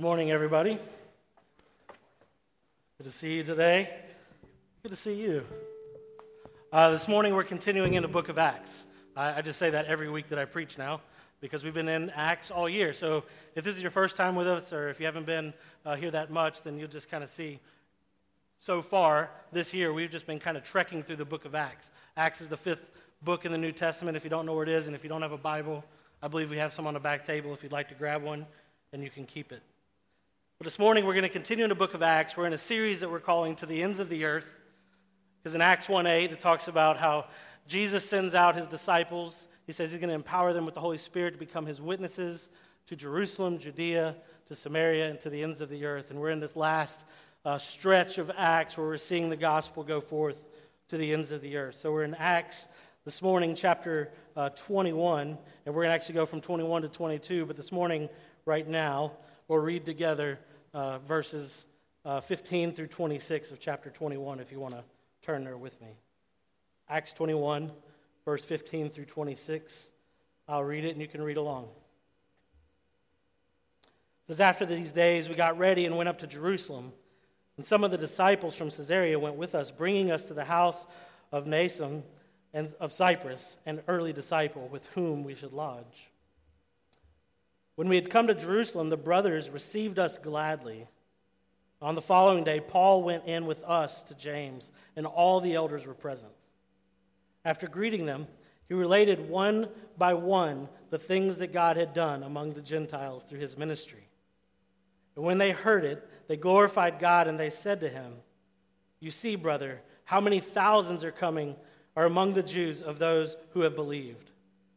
Good morning, everybody. Good to see you today. Good to see you. Uh, this morning, we're continuing in the book of Acts. I, I, just say that every week that I preach now because we've been in Acts all year. So if this is your first time with us, or if you haven't been uh, here that much, then you'll just kind of see. So far this year, we've just been kind of trekking through the book of Acts. Acts is the fifth book in the New Testament. If you don't know where it is, and if you don't have a Bible, I believe we have some on the back table. If you'd like to grab one, then you can keep it. But this morning, we're going to continue in the book of Acts. We're in a series that we're calling To the Ends of the Earth. Because in Acts 1 8, it talks about how Jesus sends out his disciples. He says he's going to empower them with the Holy Spirit to become his witnesses to Jerusalem, Judea, to Samaria, and to the ends of the earth. And we're in this last uh, stretch of Acts where we're seeing the gospel go forth to the ends of the earth. So we're in Acts this morning, chapter uh, 21, and we're going to actually go from 21 to 22. But this morning, right now, we'll read together uh, verses uh, 15 through 26 of chapter 21 if you want to turn there with me. Acts 21, verse 15 through 26. I'll read it and you can read along. It says, After these days, we got ready and went up to Jerusalem. And some of the disciples from Caesarea went with us, bringing us to the house of Mnason and of Cyprus, an early disciple with whom we should lodge. When we had come to Jerusalem, the brothers received us gladly. On the following day, Paul went in with us to James, and all the elders were present. After greeting them, he related one by one the things that God had done among the Gentiles through his ministry. And when they heard it, they glorified God, and they said to him, You see, brother, how many thousands are coming are among the Jews of those who have believed.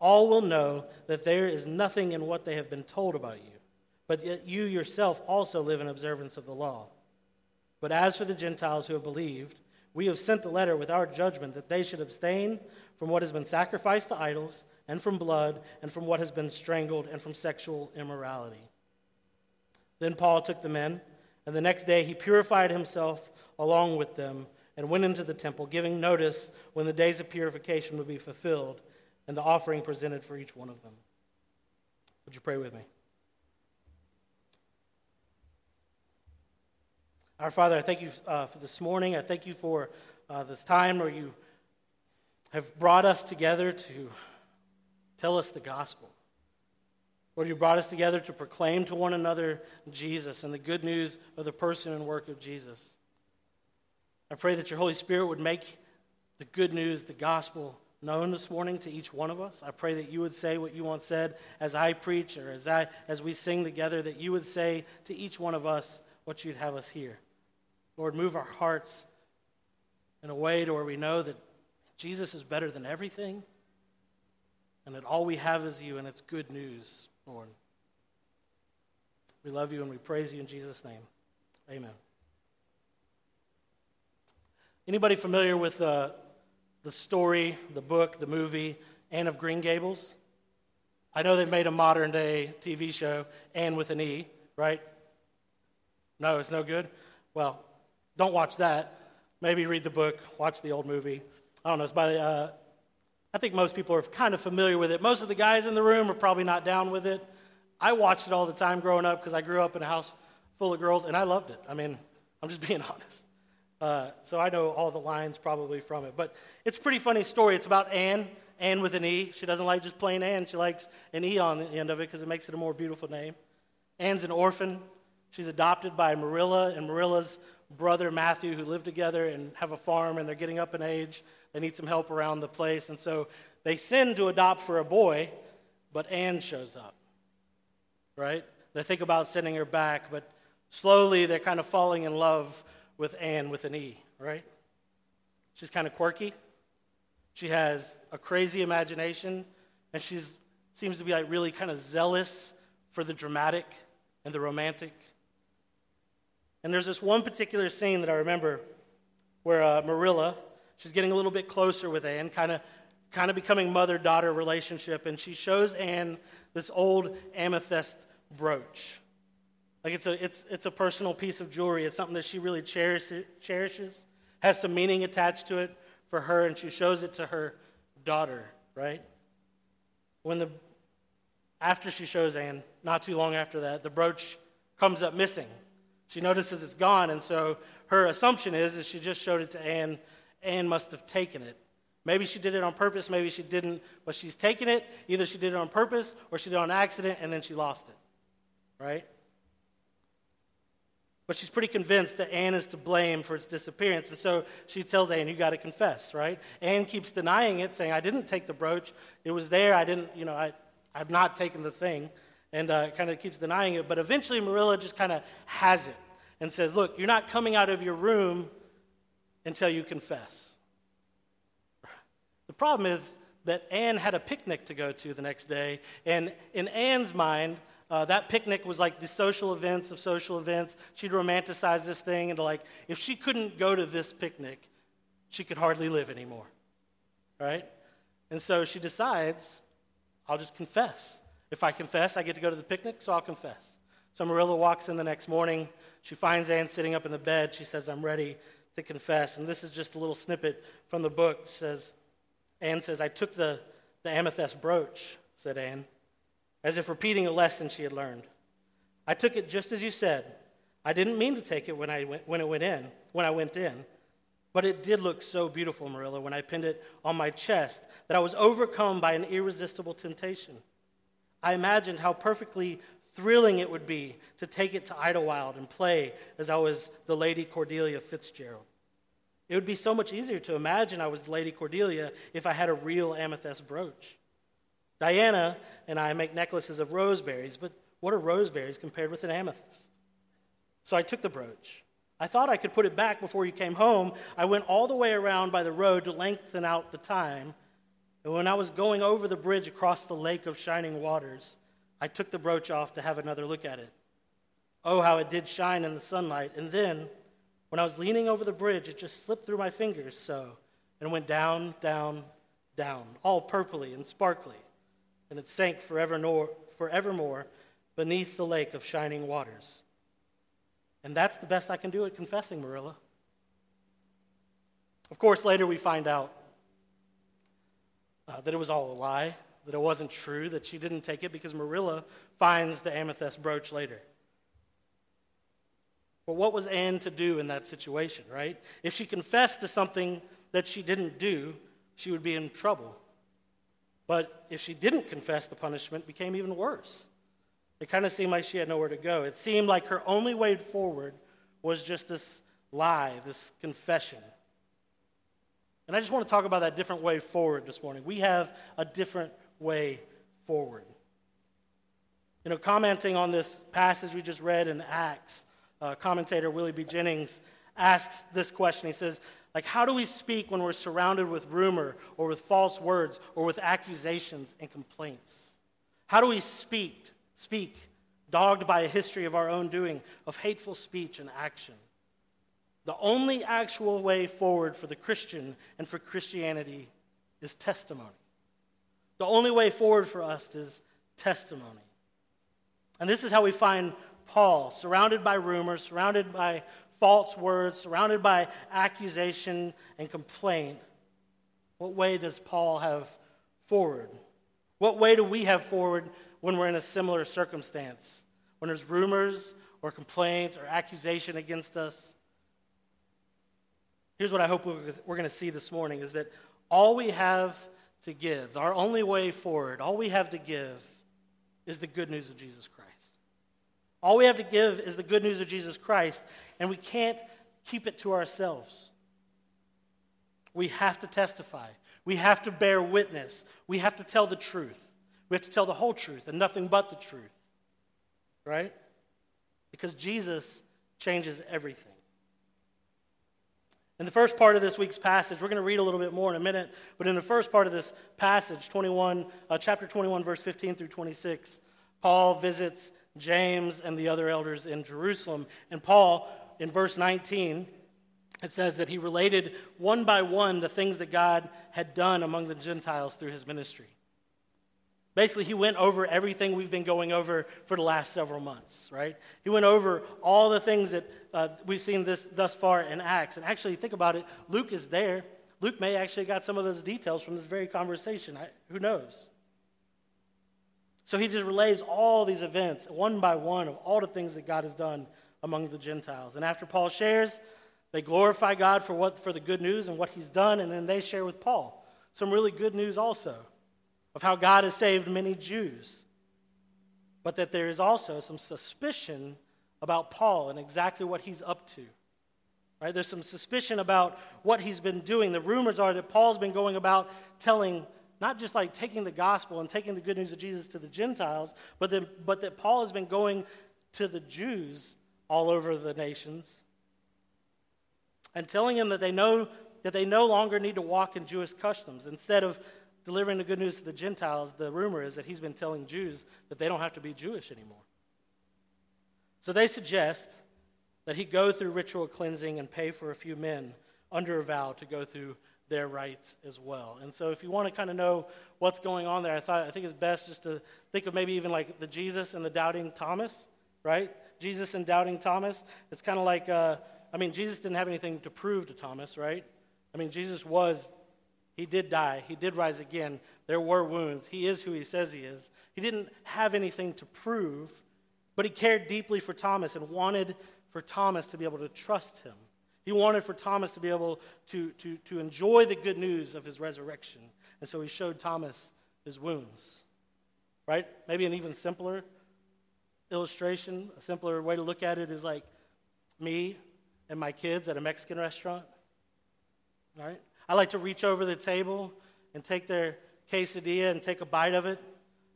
all will know that there is nothing in what they have been told about you but yet you yourself also live in observance of the law. But as for the Gentiles who have believed, we have sent a letter with our judgment that they should abstain from what has been sacrificed to idols, and from blood, and from what has been strangled, and from sexual immorality. Then Paul took the men, and the next day he purified himself along with them, and went into the temple, giving notice when the days of purification would be fulfilled, and the offering presented for each one of them. Would you pray with me? Our Father, I thank you uh, for this morning. I thank you for uh, this time where you have brought us together to tell us the gospel. Lord, you brought us together to proclaim to one another Jesus and the good news of the person and work of Jesus. I pray that your Holy Spirit would make the good news, the gospel, known this morning to each one of us. I pray that you would say what you once said as I preach or as, I, as we sing together, that you would say to each one of us what you'd have us hear. Lord, move our hearts in a way to where we know that Jesus is better than everything and that all we have is you and it's good news, Lord. We love you and we praise you in Jesus' name. Amen. Anybody familiar with uh, the story, the book, the movie, Anne of Green Gables? I know they've made a modern day TV show, Anne with an E, right? No, it's no good? Well, don't watch that. Maybe read the book, watch the old movie. I don't know. It's by, uh, I think most people are kind of familiar with it. Most of the guys in the room are probably not down with it. I watched it all the time growing up because I grew up in a house full of girls, and I loved it. I mean, I'm just being honest. Uh, so I know all the lines probably from it. But it's a pretty funny story. It's about Anne, Anne with an E. She doesn't like just plain Anne. She likes an E on the end of it because it makes it a more beautiful name. Anne's an orphan. She's adopted by Marilla, and Marilla's brother Matthew who live together and have a farm and they're getting up in age. They need some help around the place. And so they send to adopt for a boy, but Anne shows up. Right? They think about sending her back, but slowly they're kind of falling in love with Anne with an E, right? She's kind of quirky. She has a crazy imagination, and she seems to be like really kind of zealous for the dramatic and the romantic. And there's this one particular scene that I remember where uh, Marilla, she's getting a little bit closer with Anne, kind of kind of becoming mother daughter relationship, and she shows Anne this old amethyst brooch. Like it's a, it's, it's a personal piece of jewelry. It's something that she really cherishes, cherishes, has some meaning attached to it for her, and she shows it to her daughter, right? When the, after she shows Anne, not too long after that, the brooch comes up missing. She notices it's gone, and so her assumption is that she just showed it to Anne. Anne must have taken it. Maybe she did it on purpose, maybe she didn't, but she's taken it. Either she did it on purpose or she did it on accident and then she lost it, right? But she's pretty convinced that Anne is to blame for its disappearance. And so she tells Anne, You got to confess, right? Anne keeps denying it, saying, I didn't take the brooch. It was there. I didn't, you know, I, I've not taken the thing. And uh, kind of keeps denying it. But eventually, Marilla just kind of has it and says, Look, you're not coming out of your room until you confess. The problem is that Anne had a picnic to go to the next day. And in Anne's mind, uh, that picnic was like the social events of social events. She'd romanticize this thing and like, if she couldn't go to this picnic, she could hardly live anymore. Right? And so she decides, I'll just confess. If I confess, I get to go to the picnic, so I'll confess. So Marilla walks in the next morning. She finds Anne sitting up in the bed. She says, I'm ready to confess. And this is just a little snippet from the book. Says, Anne says, I took the, the amethyst brooch, said Anne as if repeating a lesson she had learned. I took it just as you said. I didn't mean to take it when, I went, when it went in, when I went in. But it did look so beautiful, Marilla, when I pinned it on my chest that I was overcome by an irresistible temptation. I imagined how perfectly thrilling it would be to take it to Idlewild and play as I was the Lady Cordelia Fitzgerald. It would be so much easier to imagine I was the Lady Cordelia if I had a real amethyst brooch. Diana and I make necklaces of roseberries, but what are roseberries compared with an amethyst? So I took the brooch. I thought I could put it back before you came home. I went all the way around by the road to lengthen out the time. And when I was going over the bridge across the lake of shining waters, I took the brooch off to have another look at it. Oh, how it did shine in the sunlight. And then, when I was leaning over the bridge, it just slipped through my fingers so and went down, down, down, all purpley and sparkly and it sank forevermore, forevermore beneath the lake of shining waters. And that's the best I can do at confessing, Marilla. Of course, later we find out uh, that it was all a lie, that it wasn't true, that she didn't take it because Marilla finds the amethyst brooch later. But what was Anne to do in that situation, right? If she confessed to something that she didn't do, she would be in trouble. But if she didn't confess, the punishment became even worse. It kind of seemed like she had nowhere to go. It seemed like her only way forward was just this lie, this confession. And I just want to talk about that different way forward this morning. We have a different way forward. You know, commenting on this passage we just read in Acts, uh, commentator Willie B. Jennings asks this question. He says, like, how do we speak when we're surrounded with rumor or with false words or with accusations and complaints? How do we speak, speak, dogged by a history of our own doing, of hateful speech and action? The only actual way forward for the Christian and for Christianity is testimony. The only way forward for us is testimony. And this is how we find Paul, surrounded by rumors, surrounded by false words, surrounded by accusation and complaint, what way does Paul have forward? What way do we have forward when we're in a similar circumstance? When there's rumors or complaint or accusation against us? Here's what I hope we're going to see this morning is that all we have to give, our only way forward, all we have to give is the good news of Jesus Christ. All we have to give is the good news of Jesus Christ, and we can't keep it to ourselves. We have to testify. We have to bear witness. We have to tell the truth. We have to tell the whole truth and nothing but the truth. Right? Because Jesus changes everything. In the first part of this week's passage, we're going to read a little bit more in a minute, but in the first part of this passage, 21, uh, chapter 21, verse 15 through 26, Paul visits James and the other elders in Jerusalem. And Paul in verse 19, it says that he related one by one the things that God had done among the Gentiles through his ministry. Basically, he went over everything we've been going over for the last several months, right? He went over all the things that uh, we've seen this thus far in Acts. And actually, think about it. Luke is there. Luke may actually got some of those details from this very conversation. I, who knows? So he just relays all these events, one by one, of all the things that God has done among the Gentiles. And after Paul shares, they glorify God for, what, for the good news and what he's done, and then they share with Paul some really good news also of how God has saved many Jews. But that there is also some suspicion about Paul and exactly what he's up to. Right? There's some suspicion about what he's been doing. The rumors are that Paul's been going about telling, not just like taking the gospel and taking the good news of Jesus to the Gentiles, but that, but that Paul has been going to the Jews all over the nations and telling them that they know that they no longer need to walk in Jewish customs. Instead of delivering the good news to the Gentiles, the rumor is that he's been telling Jews that they don't have to be Jewish anymore. So they suggest that he go through ritual cleansing and pay for a few men under a vow to go through their rites as well. And so if you want to kind of know what's going on there, I thought I think it's best just to think of maybe even like the Jesus and the doubting Thomas, right? Jesus and doubting Thomas. It's kind of like uh, I mean, Jesus didn't have anything to prove to Thomas, right? I mean, Jesus was he did die. He did rise again. There were wounds. He is who he says he is. He didn't have anything to prove, but he cared deeply for Thomas and wanted for Thomas to be able to trust him. He wanted for Thomas to be able to, to, to enjoy the good news of his resurrection. And so he showed Thomas his wounds. Right? Maybe an even simpler illustration, a simpler way to look at it is like me and my kids at a Mexican restaurant. Right? I like to reach over the table and take their quesadilla and take a bite of it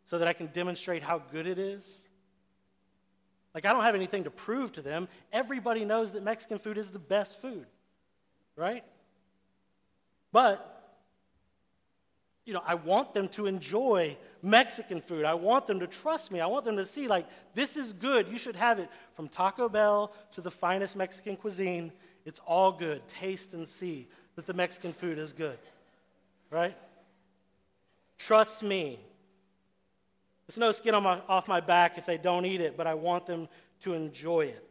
so that I can demonstrate how good it is. Like, I don't have anything to prove to them. Everybody knows that Mexican food is the best food, right? But, you know, I want them to enjoy Mexican food. I want them to trust me. I want them to see, like, this is good. You should have it from Taco Bell to the finest Mexican cuisine. It's all good. Taste and see that the Mexican food is good, right? Trust me. It's no skin on my, off my back if they don't eat it, but I want them to enjoy it.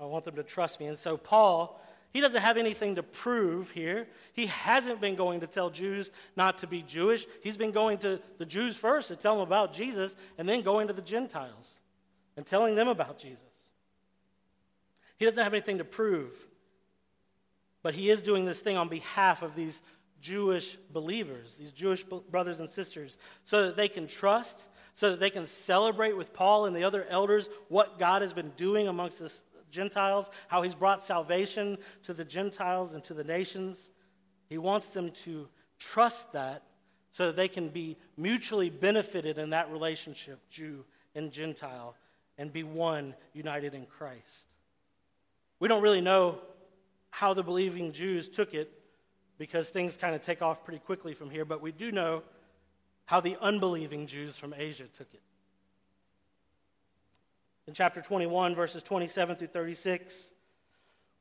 I want them to trust me. And so, Paul, he doesn't have anything to prove here. He hasn't been going to tell Jews not to be Jewish. He's been going to the Jews first to tell them about Jesus, and then going to the Gentiles and telling them about Jesus. He doesn't have anything to prove. But he is doing this thing on behalf of these Jewish believers, these Jewish brothers and sisters, so that they can trust, so that they can celebrate with Paul and the other elders what God has been doing amongst the Gentiles, how he's brought salvation to the Gentiles and to the nations. He wants them to trust that so that they can be mutually benefited in that relationship, Jew and Gentile, and be one united in Christ. We don't really know how the believing Jews took it because things kind of take off pretty quickly from here, but we do know how the unbelieving Jews from Asia took it. In chapter 21, verses 27 through 36,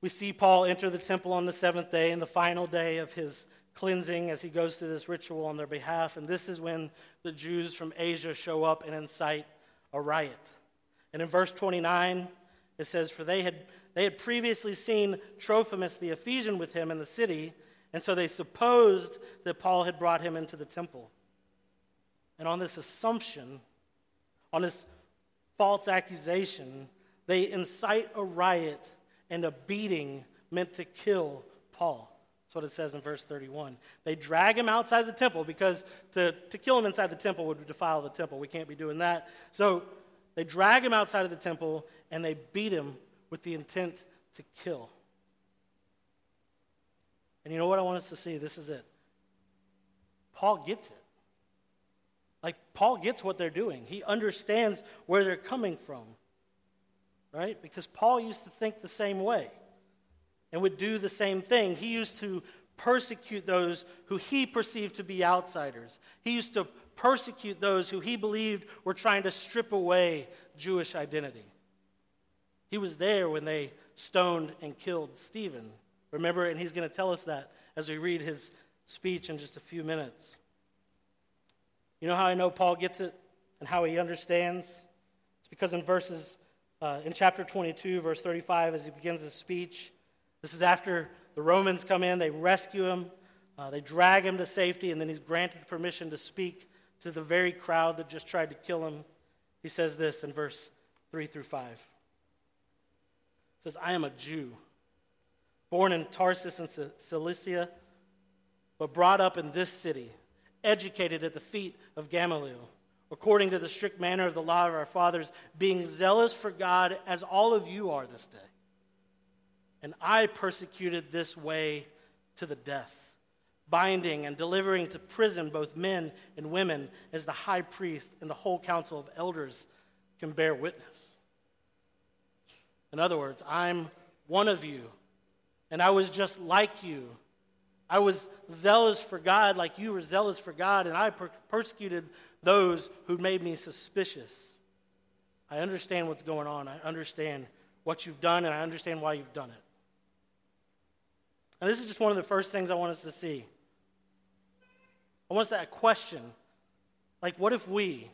we see Paul enter the temple on the seventh day and the final day of his cleansing as he goes through this ritual on their behalf. And this is when the Jews from Asia show up and incite a riot. And in verse 29, it says, For they had they had previously seen Trophimus the Ephesian with him in the city, and so they supposed that Paul had brought him into the temple. And on this assumption, on this false accusation, they incite a riot and a beating meant to kill Paul. That's what it says in verse 31. They drag him outside the temple because to, to kill him inside the temple would defile the temple. We can't be doing that. So they drag him outside of the temple and they beat him with the intent to kill. And you know what I want us to see? This is it. Paul gets it. Like, Paul gets what they're doing, he understands where they're coming from, right? Because Paul used to think the same way and would do the same thing. He used to persecute those who he perceived to be outsiders, he used to persecute those who he believed were trying to strip away Jewish identity. He was there when they stoned and killed Stephen. Remember, and he's going to tell us that as we read his speech in just a few minutes. You know how I know Paul gets it and how he understands? It's because in verses, uh, in chapter 22, verse 35, as he begins his speech, this is after the Romans come in, they rescue him, uh, they drag him to safety, and then he's granted permission to speak to the very crowd that just tried to kill him. He says this in verse 3 through 5. It says, I am a Jew, born in Tarsus in Cilicia, but brought up in this city, educated at the feet of Gamaliel, according to the strict manner of the law of our fathers, being zealous for God as all of you are this day and I persecuted this way to the death, binding and delivering to prison both men and women, as the high priest and the whole council of elders can bear witness. In other words, I'm one of you, and I was just like you. I was zealous for God like you were zealous for God, and I per- persecuted those who made me suspicious. I understand what's going on. I understand what you've done, and I understand why you've done it. And this is just one of the first things I want us to see. I want us to question like, what if we,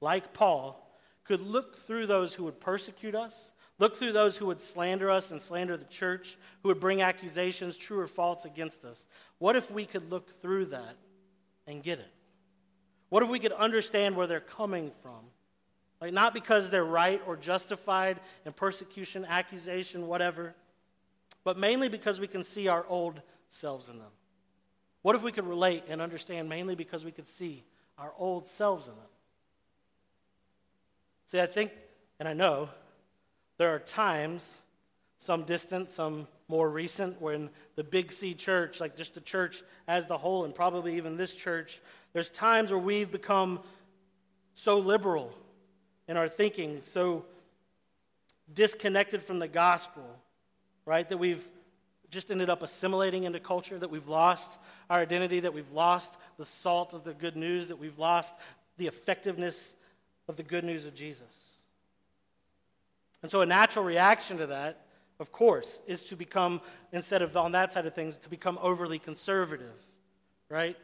like Paul, could look through those who would persecute us, look through those who would slander us and slander the church, who would bring accusations, true or false, against us? What if we could look through that and get it? What if we could understand where they're coming from? Like, not because they're right or justified in persecution, accusation, whatever, but mainly because we can see our old selves in them. What if we could relate and understand mainly because we could see our old selves in them? See, I think, and I know, there are times, some distant, some more recent, when the Big C church, like just the church as the whole, and probably even this church, there's times where we've become so liberal in our thinking, so disconnected from the gospel right? That we've just ended up assimilating into culture, that we've lost our identity, that we've lost the salt of the good news, that we've lost the effectiveness of the good news of Jesus. And so, a natural reaction to that, of course, is to become, instead of on that side of things, to become overly conservative, right?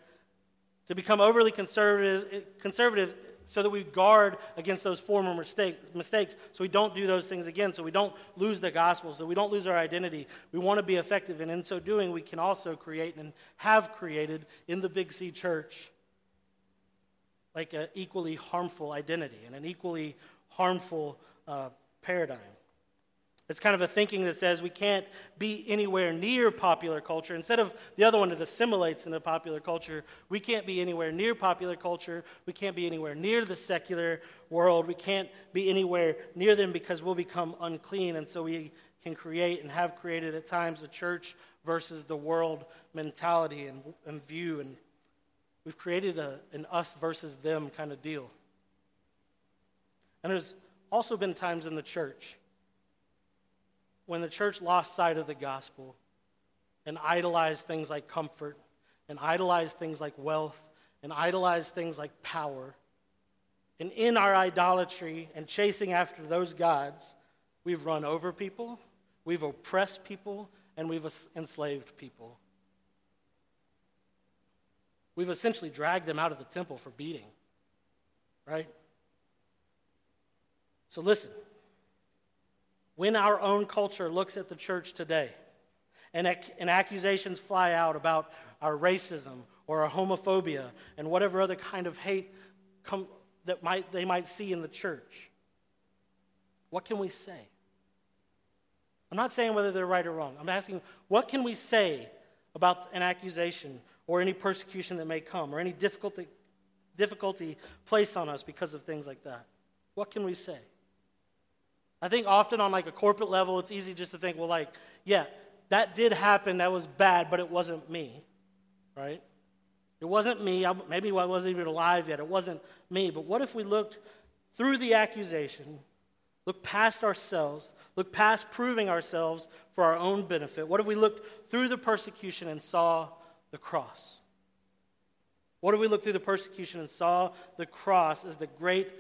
To become overly conservative, conservative so that we guard against those former mistake, mistakes, so we don't do those things again, so we don't lose the gospel, so we don't lose our identity. We want to be effective, and in so doing, we can also create and have created in the Big C church like an equally harmful identity and an equally harmful uh, paradigm. It's kind of a thinking that says we can't be anywhere near popular culture. Instead of the other one that assimilates into popular culture, we can't be anywhere near popular culture. We can't be anywhere near the secular world. We can't be anywhere near them because we'll become unclean. And so we can create and have created at times a church versus the world mentality and, and view. And we've created a, an us versus them kind of deal. And there's also been times in the church when the church lost sight of the gospel and idolized things like comfort and idolized things like wealth and idolized things like power. And in our idolatry and chasing after those gods, we've run over people, we've oppressed people, and we've enslaved people. We've essentially dragged them out of the temple for beating, right? So listen when our own culture looks at the church today and, and accusations fly out about our racism or our homophobia and whatever other kind of hate that might, they might see in the church, what can we say? I'm not saying whether they're right or wrong. I'm asking, what can we say about an accusation or any persecution that may come or any difficulty, difficulty placed on us because of things like that? What can we say? I think often on like a corporate level, it's easy just to think, well, like, yeah, that did happen, that was bad, but it wasn't me, right? It wasn't me. I, maybe I wasn't even alive yet. It wasn't me. But what if we looked through the accusation, looked past ourselves, looked past proving ourselves for our own benefit? What if we looked through the persecution and saw the cross? What if we looked through the persecution and saw the cross as the great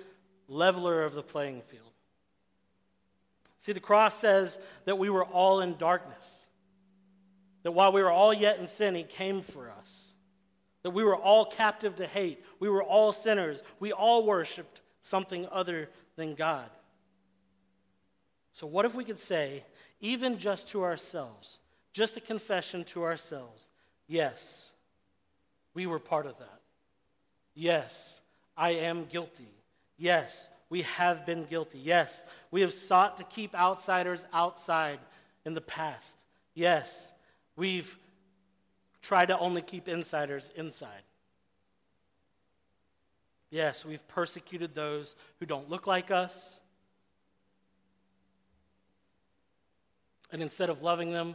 leveler of the playing field? See, the cross says that we were all in darkness, that while we were all yet in sin, He came for us, that we were all captive to hate, we were all sinners, we all worshiped something other than God. So, what if we could say, even just to ourselves, just a confession to ourselves, yes, we were part of that. Yes, I am guilty. Yes, we have been guilty. Yes, we have sought to keep outsiders outside in the past. Yes, we've tried to only keep insiders inside. Yes, we've persecuted those who don't look like us. And instead of loving them,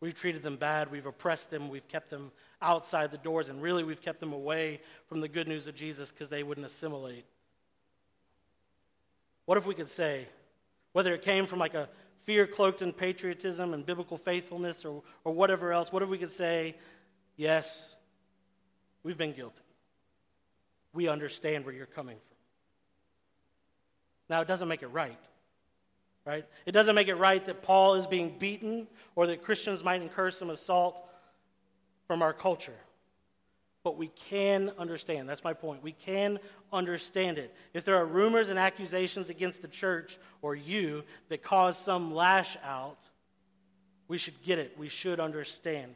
we've treated them bad, we've oppressed them, we've kept them outside the doors, and really we've kept them away from the good news of Jesus because they wouldn't assimilate. What if we could say, whether it came from like a fear cloaked in patriotism and biblical faithfulness or, or whatever else, what if we could say, yes, we've been guilty. We understand where you're coming from. Now, it doesn't make it right, right? It doesn't make it right that Paul is being beaten or that Christians might incur some assault from our culture but we can understand. That's my point. We can understand it. If there are rumors and accusations against the church or you that cause some lash out, we should get it. We should understand.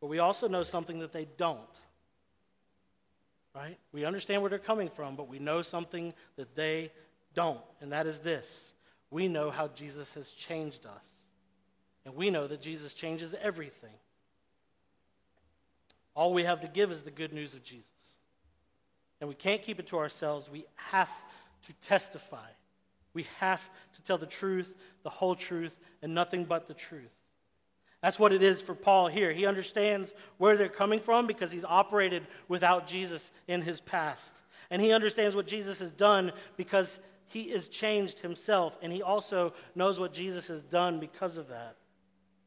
But we also know something that they don't. Right? We understand where they're coming from, but we know something that they don't. And that is this we know how Jesus has changed us. And we know that Jesus changes everything. All we have to give is the good news of Jesus. And we can't keep it to ourselves. We have to testify. We have to tell the truth, the whole truth, and nothing but the truth. That's what it is for Paul here. He understands where they're coming from because he's operated without Jesus in his past. And he understands what Jesus has done because he is changed himself. And he also knows what Jesus has done because of that.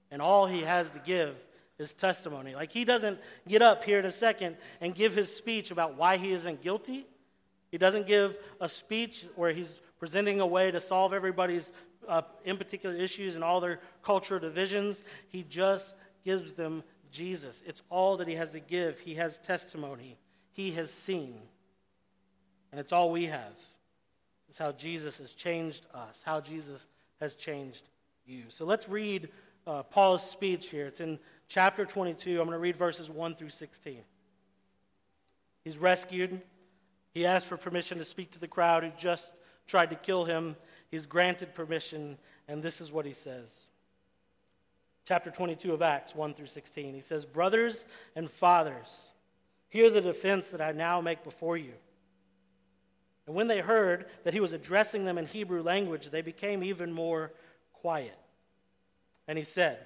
And all he has to give his testimony. Like he doesn't get up here in a second and give his speech about why he isn't guilty. He doesn't give a speech where he's presenting a way to solve everybody's uh, in particular issues and all their cultural divisions. He just gives them Jesus. It's all that he has to give. He has testimony. He has seen. And it's all we have. It's how Jesus has changed us, how Jesus has changed you. So let's read uh, Paul's speech here. It's in chapter 22. I'm going to read verses 1 through 16. He's rescued. He asked for permission to speak to the crowd who just tried to kill him. He's granted permission, and this is what he says. Chapter 22 of Acts 1 through 16. He says, Brothers and fathers, hear the defense that I now make before you. And when they heard that he was addressing them in Hebrew language, they became even more quiet. And he said,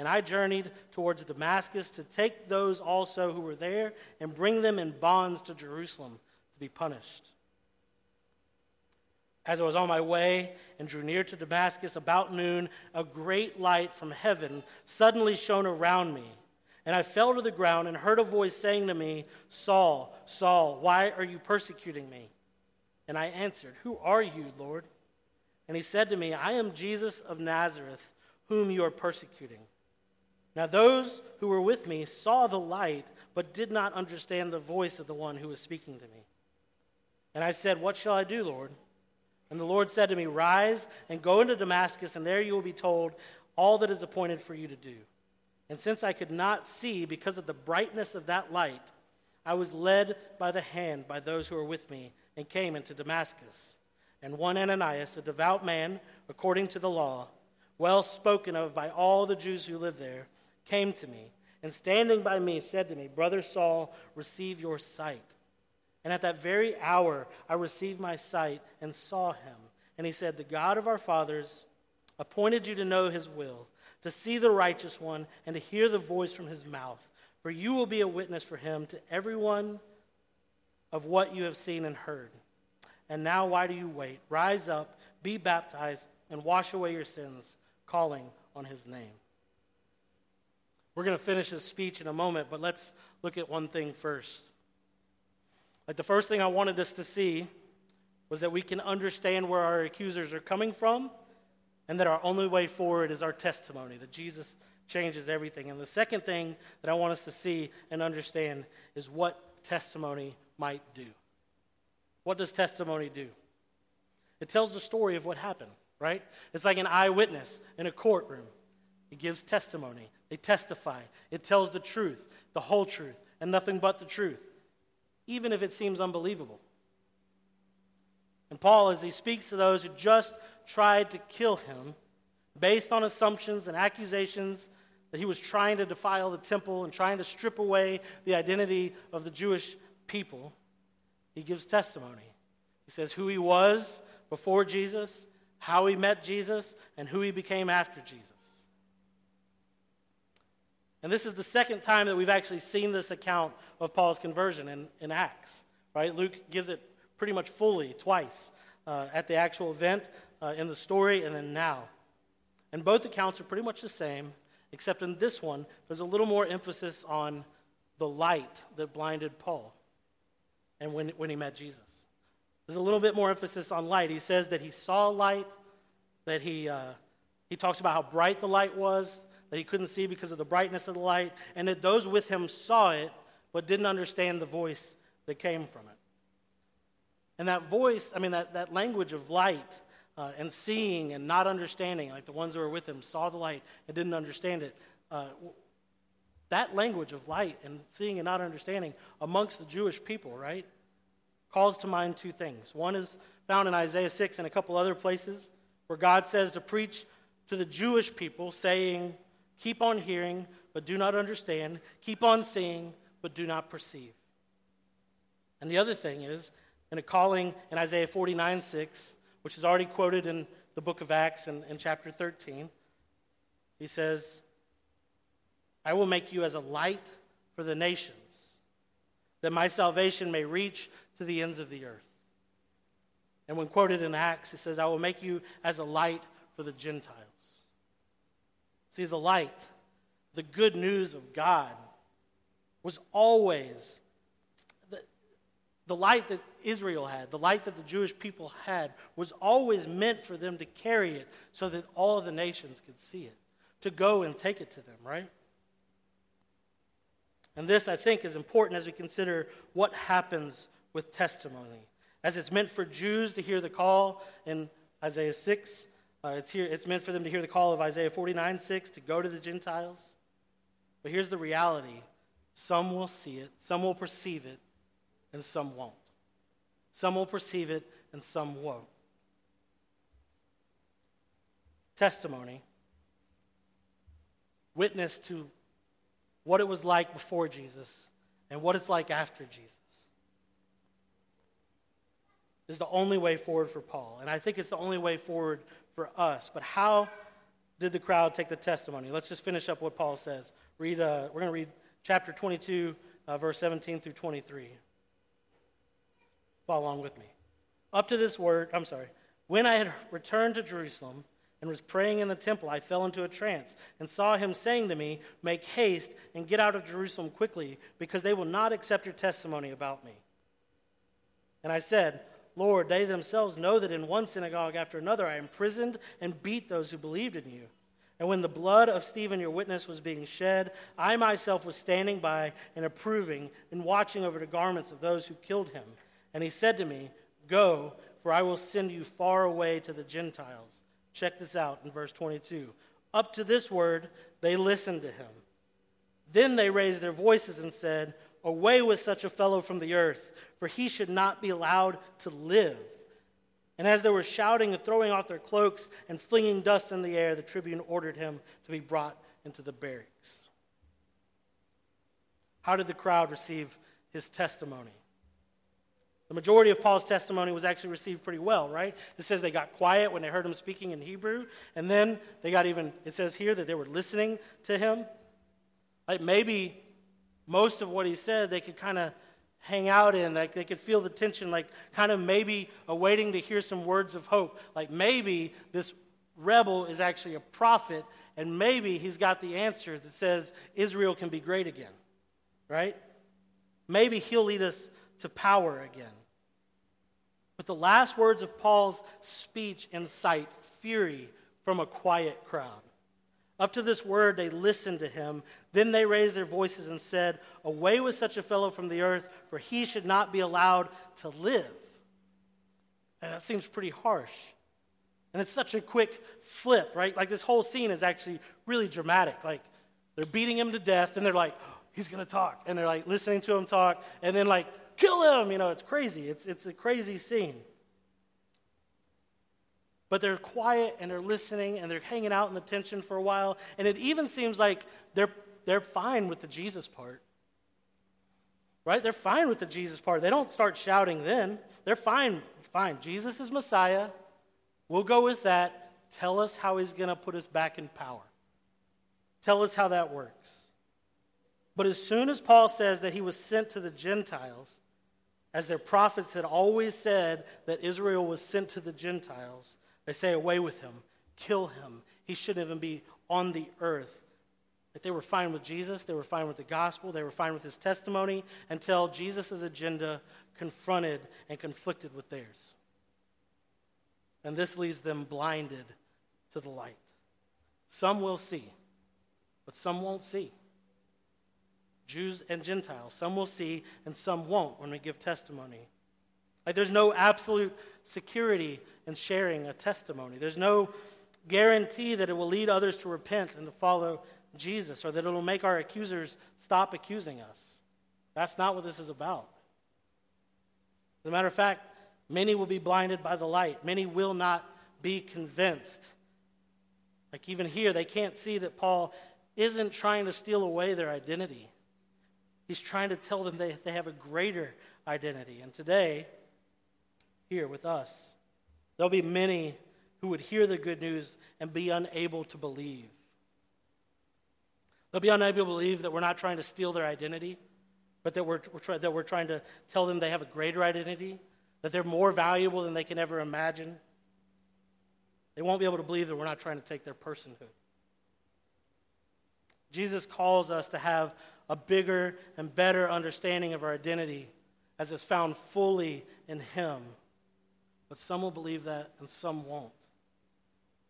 and I journeyed towards Damascus to take those also who were there and bring them in bonds to Jerusalem to be punished. As I was on my way and drew near to Damascus about noon, a great light from heaven suddenly shone around me. And I fell to the ground and heard a voice saying to me, Saul, Saul, why are you persecuting me? And I answered, Who are you, Lord? And he said to me, I am Jesus of Nazareth, whom you are persecuting. Now, those who were with me saw the light, but did not understand the voice of the one who was speaking to me. And I said, What shall I do, Lord? And the Lord said to me, Rise and go into Damascus, and there you will be told all that is appointed for you to do. And since I could not see because of the brightness of that light, I was led by the hand by those who were with me and came into Damascus. And one Ananias, a devout man according to the law, well spoken of by all the Jews who lived there, came to me and standing by me said to me, Brother Saul, receive your sight. And at that very hour I received my sight and saw him. And he said, The God of our fathers appointed you to know his will, to see the righteous one, and to hear the voice from his mouth. For you will be a witness for him to everyone of what you have seen and heard. And now, why do you wait? Rise up, be baptized, and wash away your sins, calling on his name. We're going to finish his speech in a moment, but let's look at one thing first. Like the first thing I wanted us to see was that we can understand where our accusers are coming from and that our only way forward is our testimony, that Jesus changes everything. And the second thing that I want us to see and understand is what testimony might do. What does testimony do? It tells the story of what happened, right? It's like an eyewitness in a courtroom. It gives testimony. They testify. It tells the truth, the whole truth, and nothing but the truth, even if it seems unbelievable. And Paul, as he speaks to those who just tried to kill him, based on assumptions and accusations that he was trying to defile the temple and trying to strip away the identity of the Jewish people, he gives testimony. He says who he was before Jesus, how he met Jesus, and who he became after Jesus. And this is the second time that we've actually seen this account of Paul's conversion in, in Acts. Right? Luke gives it pretty much fully twice uh, at the actual event, uh, in the story, and then now. And both accounts are pretty much the same, except in this one, there's a little more emphasis on the light that blinded Paul and when, when he met Jesus. There's a little bit more emphasis on light. He says that he saw light, that he, uh, he talks about how bright the light was, that he couldn't see because of the brightness of the light, and that those with him saw it but didn't understand the voice that came from it. And that voice, I mean, that, that language of light uh, and seeing and not understanding, like the ones who were with him saw the light and didn't understand it, uh, that language of light and seeing and not understanding amongst the Jewish people, right, calls to mind two things. One is found in Isaiah 6 and a couple other places where God says to preach to the Jewish people, saying, Keep on hearing, but do not understand. Keep on seeing, but do not perceive. And the other thing is in a calling in Isaiah 49 6, which is already quoted in the book of Acts in, in chapter 13. He says, I will make you as a light for the nations, that my salvation may reach to the ends of the earth. And when quoted in Acts, he says, I will make you as a light for the Gentiles. See, the light, the good news of God, was always the the light that Israel had, the light that the Jewish people had, was always meant for them to carry it so that all of the nations could see it, to go and take it to them, right? And this, I think, is important as we consider what happens with testimony. As it's meant for Jews to hear the call in Isaiah 6, uh, it's, here, it's meant for them to hear the call of Isaiah 49 6 to go to the Gentiles. But here's the reality some will see it, some will perceive it, and some won't. Some will perceive it and some won't. Testimony, witness to what it was like before Jesus and what it's like after Jesus is the only way forward for Paul. And I think it's the only way forward for us. But how did the crowd take the testimony? Let's just finish up what Paul says. Read, uh, we're going to read chapter 22, uh, verse 17 through 23. Follow along with me. Up to this word, I'm sorry. When I had returned to Jerusalem and was praying in the temple, I fell into a trance and saw him saying to me, Make haste and get out of Jerusalem quickly, because they will not accept your testimony about me. And I said, Lord, they themselves know that in one synagogue after another I imprisoned and beat those who believed in you. And when the blood of Stephen, your witness, was being shed, I myself was standing by and approving and watching over the garments of those who killed him. And he said to me, Go, for I will send you far away to the Gentiles. Check this out in verse 22. Up to this word, they listened to him. Then they raised their voices and said, Away with such a fellow from the earth, for he should not be allowed to live. And as they were shouting and throwing off their cloaks and flinging dust in the air, the tribune ordered him to be brought into the barracks. How did the crowd receive his testimony? The majority of Paul's testimony was actually received pretty well, right? It says they got quiet when they heard him speaking in Hebrew, and then they got even, it says here that they were listening to him. Like maybe most of what he said they could kind of hang out in, like they could feel the tension, like kind of maybe awaiting to hear some words of hope. Like maybe this rebel is actually a prophet, and maybe he's got the answer that says Israel can be great again, right? Maybe he'll lead us to power again. But the last words of Paul's speech incite fury from a quiet crowd. Up to this word, they listened to him. Then they raised their voices and said, Away with such a fellow from the earth, for he should not be allowed to live. And that seems pretty harsh. And it's such a quick flip, right? Like this whole scene is actually really dramatic. Like they're beating him to death, and they're like, oh, he's going to talk. And they're like listening to him talk, and then like, kill him. You know, it's crazy. It's, it's a crazy scene. But they're quiet and they're listening and they're hanging out in the tension for a while. And it even seems like they're, they're fine with the Jesus part. Right? They're fine with the Jesus part. They don't start shouting then. They're fine. Fine. Jesus is Messiah. We'll go with that. Tell us how he's going to put us back in power. Tell us how that works. But as soon as Paul says that he was sent to the Gentiles, as their prophets had always said that Israel was sent to the Gentiles, they say, Away with him, kill him. He shouldn't even be on the earth. That they were fine with Jesus, they were fine with the gospel, they were fine with his testimony until Jesus' agenda confronted and conflicted with theirs. And this leaves them blinded to the light. Some will see, but some won't see. Jews and Gentiles. Some will see and some won't when we give testimony. Like there's no absolute security in sharing a testimony. There's no guarantee that it will lead others to repent and to follow Jesus or that it will make our accusers stop accusing us. That's not what this is about. As a matter of fact, many will be blinded by the light, many will not be convinced. Like even here, they can't see that Paul isn't trying to steal away their identity. He's trying to tell them they, they have a greater identity. And today, here with us. There'll be many who would hear the good news and be unable to believe. They'll be unable to believe that we're not trying to steal their identity, but that we're, we're try, that we're trying to tell them they have a greater identity, that they're more valuable than they can ever imagine. They won't be able to believe that we're not trying to take their personhood. Jesus calls us to have a bigger and better understanding of our identity as it's found fully in Him but some will believe that and some won't.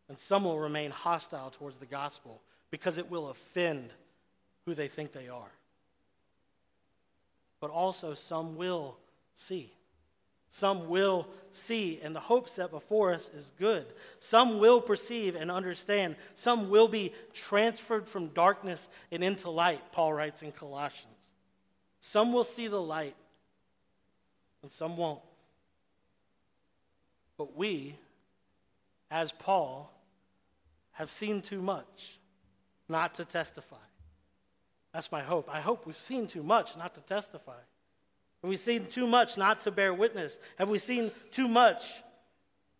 And some will remain hostile towards the gospel because it will offend who they think they are. But also, some will see. Some will see, and the hope set before us is good. Some will perceive and understand. Some will be transferred from darkness and into light, Paul writes in Colossians. Some will see the light, and some won't. But we, as Paul, have seen too much not to testify. That's my hope. I hope we've seen too much not to testify. Have we seen too much not to bear witness? Have we seen too much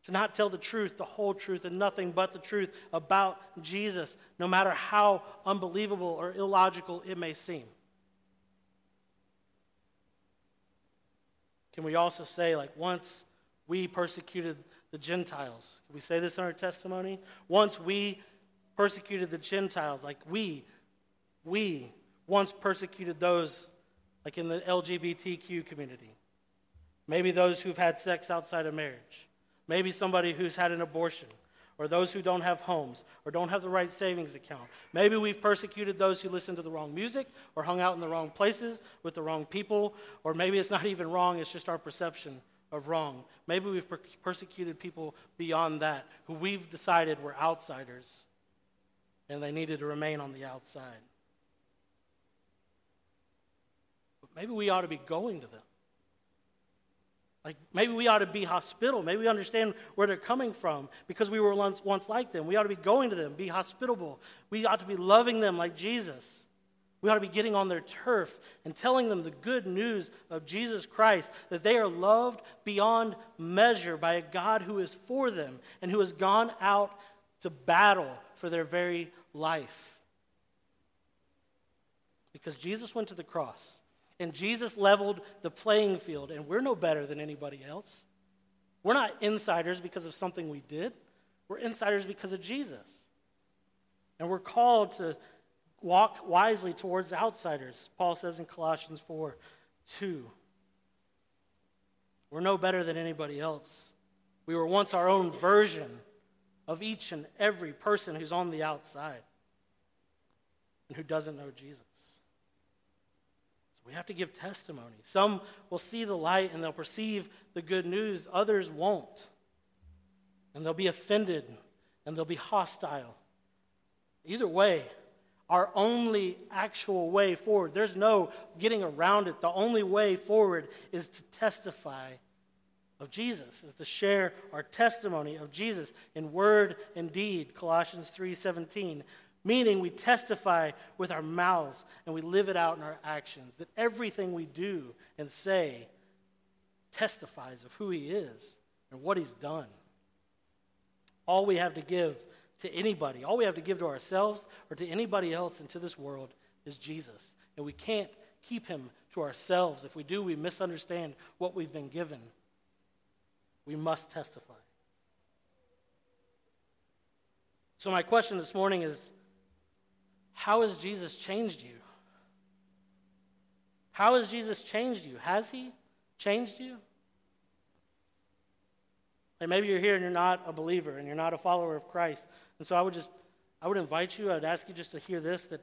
to not tell the truth, the whole truth, and nothing but the truth about Jesus, no matter how unbelievable or illogical it may seem? Can we also say, like, once we persecuted the Gentiles. Can we say this in our testimony? Once we persecuted the Gentiles, like we, we once persecuted those like in the LGBTQ community. Maybe those who've had sex outside of marriage. Maybe somebody who's had an abortion. Or those who don't have homes or don't have the right savings account. Maybe we've persecuted those who listen to the wrong music or hung out in the wrong places with the wrong people. Or maybe it's not even wrong, it's just our perception of wrong. Maybe we've per- persecuted people beyond that who we've decided were outsiders and they needed to remain on the outside. But maybe we ought to be going to them. Like maybe we ought to be hospitable. Maybe we understand where they're coming from because we were once, once like them. We ought to be going to them, be hospitable. We ought to be loving them like Jesus. We ought to be getting on their turf and telling them the good news of Jesus Christ, that they are loved beyond measure by a God who is for them and who has gone out to battle for their very life. Because Jesus went to the cross and Jesus leveled the playing field, and we're no better than anybody else. We're not insiders because of something we did, we're insiders because of Jesus. And we're called to walk wisely towards outsiders. Paul says in Colossians 4 2. We're no better than anybody else. We were once our own version of each and every person who's on the outside and who doesn't know Jesus. So we have to give testimony. Some will see the light and they'll perceive the good news, others won't. And they'll be offended and they'll be hostile. Either way, our only actual way forward, there's no getting around it. The only way forward is to testify of Jesus, is to share our testimony of Jesus in word and deed, Colossians 3:17. Meaning we testify with our mouths and we live it out in our actions. That everything we do and say testifies of who he is and what he's done. All we have to give to anybody. All we have to give to ourselves or to anybody else into this world is Jesus. And we can't keep him to ourselves. If we do, we misunderstand what we've been given. We must testify. So, my question this morning is how has Jesus changed you? How has Jesus changed you? Has he changed you? And maybe you're here and you're not a believer and you're not a follower of Christ. And so I would just, I would invite you, I'd ask you just to hear this that,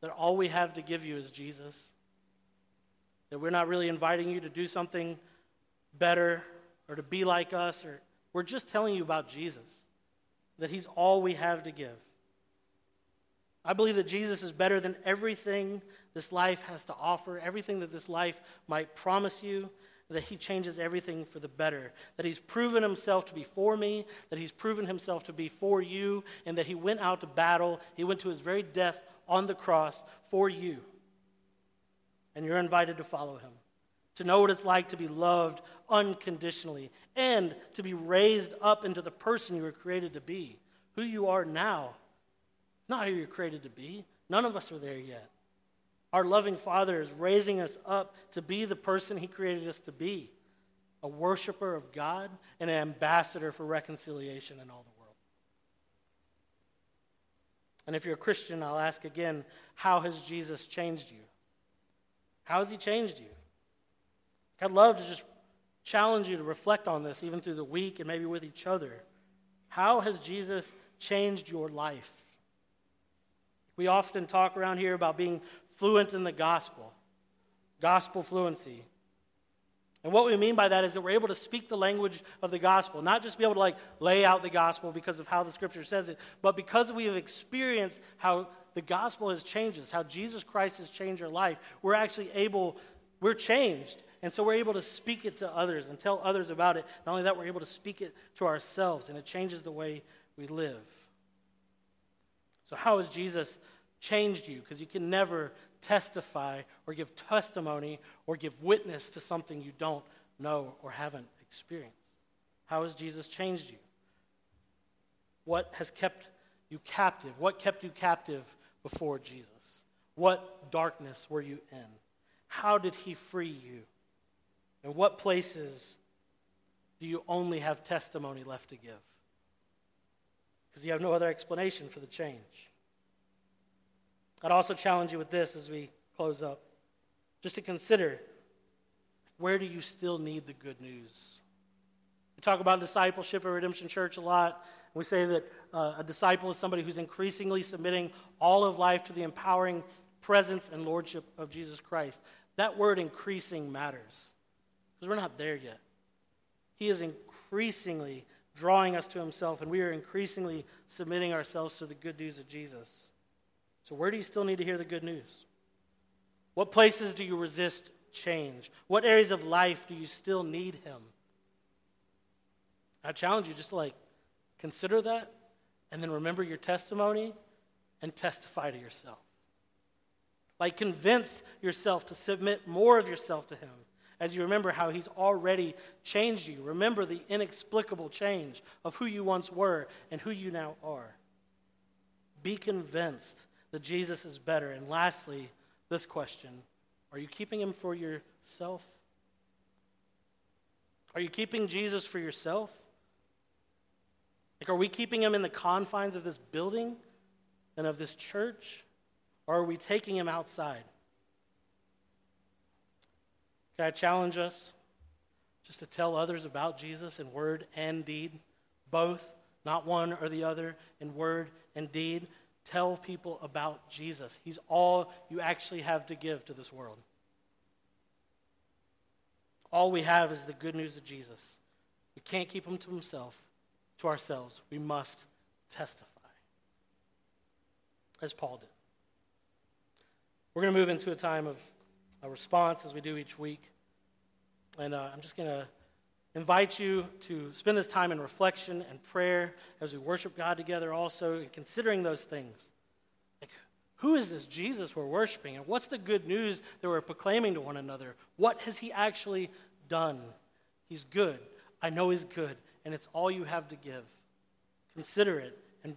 that all we have to give you is Jesus. That we're not really inviting you to do something better or to be like us, or we're just telling you about Jesus. That He's all we have to give. I believe that Jesus is better than everything this life has to offer, everything that this life might promise you, that he changes everything for the better, that he's proven himself to be for me, that he's proven himself to be for you, and that he went out to battle. He went to his very death on the cross for you. And you're invited to follow him, to know what it's like to be loved unconditionally, and to be raised up into the person you were created to be. Who you are now, not who you're created to be. None of us are there yet. Our loving Father is raising us up to be the person He created us to be a worshiper of God and an ambassador for reconciliation in all the world. And if you're a Christian, I'll ask again how has Jesus changed you? How has He changed you? I'd love to just challenge you to reflect on this even through the week and maybe with each other. How has Jesus changed your life? We often talk around here about being fluent in the gospel, gospel fluency. And what we mean by that is that we're able to speak the language of the gospel, not just be able to like lay out the gospel because of how the scripture says it, but because we have experienced how the gospel has changed us, how Jesus Christ has changed our life, we're actually able, we're changed. And so we're able to speak it to others and tell others about it. Not only that, we're able to speak it to ourselves, and it changes the way we live. So, how has Jesus changed you? Because you can never testify or give testimony or give witness to something you don't know or haven't experienced? How has Jesus changed you? What has kept you captive? What kept you captive before Jesus? What darkness were you in? How did he free you? And what places do you only have testimony left to give? Because you have no other explanation for the change. I'd also challenge you with this as we close up just to consider where do you still need the good news? We talk about discipleship at Redemption Church a lot. And we say that uh, a disciple is somebody who's increasingly submitting all of life to the empowering presence and lordship of Jesus Christ. That word increasing matters because we're not there yet. He is increasingly drawing us to himself, and we are increasingly submitting ourselves to the good news of Jesus. So, where do you still need to hear the good news? What places do you resist change? What areas of life do you still need Him? I challenge you just to like consider that and then remember your testimony and testify to yourself. Like, convince yourself to submit more of yourself to Him as you remember how He's already changed you. Remember the inexplicable change of who you once were and who you now are. Be convinced that Jesus is better. And lastly, this question Are you keeping Him for yourself? Are you keeping Jesus for yourself? Like, are we keeping Him in the confines of this building and of this church? Or are we taking him outside? Can I challenge us just to tell others about Jesus in word and deed? Both, not one or the other, in word and deed. Tell people about Jesus. He's all you actually have to give to this world. All we have is the good news of Jesus. We can't keep him to himself, to ourselves. We must testify, as Paul did. We're going to move into a time of a response as we do each week. And uh, I'm just going to invite you to spend this time in reflection and prayer as we worship God together, also, and considering those things. Like, who is this Jesus we're worshiping? And what's the good news that we're proclaiming to one another? What has he actually done? He's good. I know he's good. And it's all you have to give. Consider it and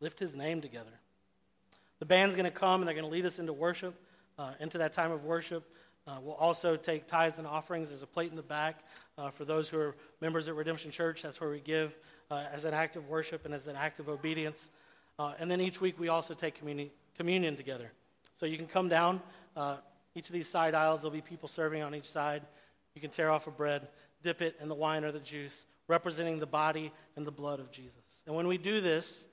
lift his name together. The band's going to come and they're going to lead us into worship, uh, into that time of worship. Uh, we'll also take tithes and offerings. There's a plate in the back uh, for those who are members at Redemption Church. That's where we give uh, as an act of worship and as an act of obedience. Uh, and then each week we also take communi- communion together. So you can come down. Uh, each of these side aisles, there'll be people serving on each side. You can tear off a bread, dip it in the wine or the juice, representing the body and the blood of Jesus. And when we do this,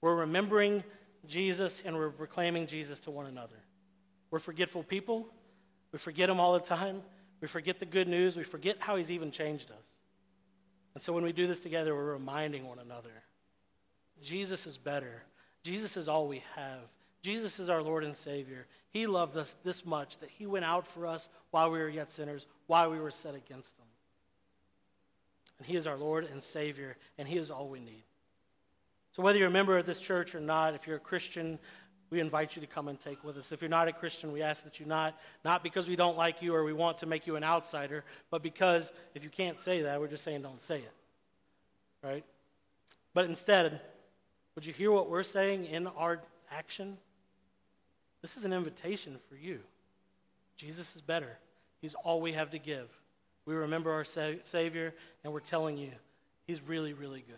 we're remembering Jesus and we're proclaiming Jesus to one another. We're forgetful people. We forget him all the time. We forget the good news. We forget how he's even changed us. And so when we do this together, we're reminding one another Jesus is better. Jesus is all we have. Jesus is our Lord and Savior. He loved us this much that he went out for us while we were yet sinners, while we were set against him. And he is our Lord and Savior, and he is all we need. So, whether you're a member of this church or not, if you're a Christian, we invite you to come and take with us. If you're not a Christian, we ask that you not, not because we don't like you or we want to make you an outsider, but because if you can't say that, we're just saying don't say it. Right? But instead, would you hear what we're saying in our action? This is an invitation for you. Jesus is better. He's all we have to give. We remember our Savior, and we're telling you, He's really, really good.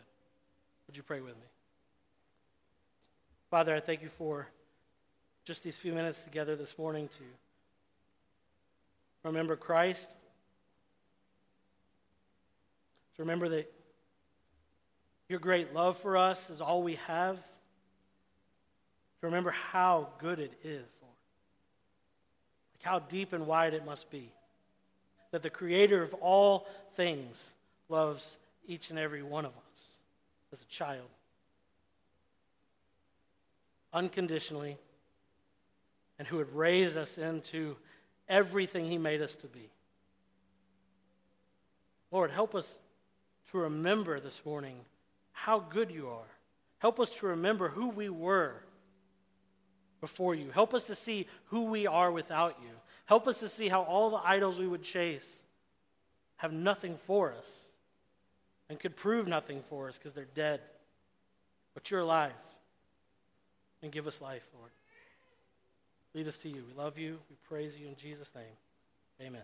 Would you pray with me? Father, I thank you for just these few minutes together this morning to remember Christ, to remember that your great love for us is all we have, to remember how good it is, Lord. Like how deep and wide it must be. That the Creator of all things loves each and every one of us as a child unconditionally and who would raise us into everything He made us to be. Lord, help us to remember this morning how good you are. Help us to remember who we were before you. Help us to see who we are without you. Help us to see how all the idols we would chase have nothing for us and could prove nothing for us because they're dead. But you're alive and give us life, Lord. Lead us to you. We love you. We praise you in Jesus' name. Amen.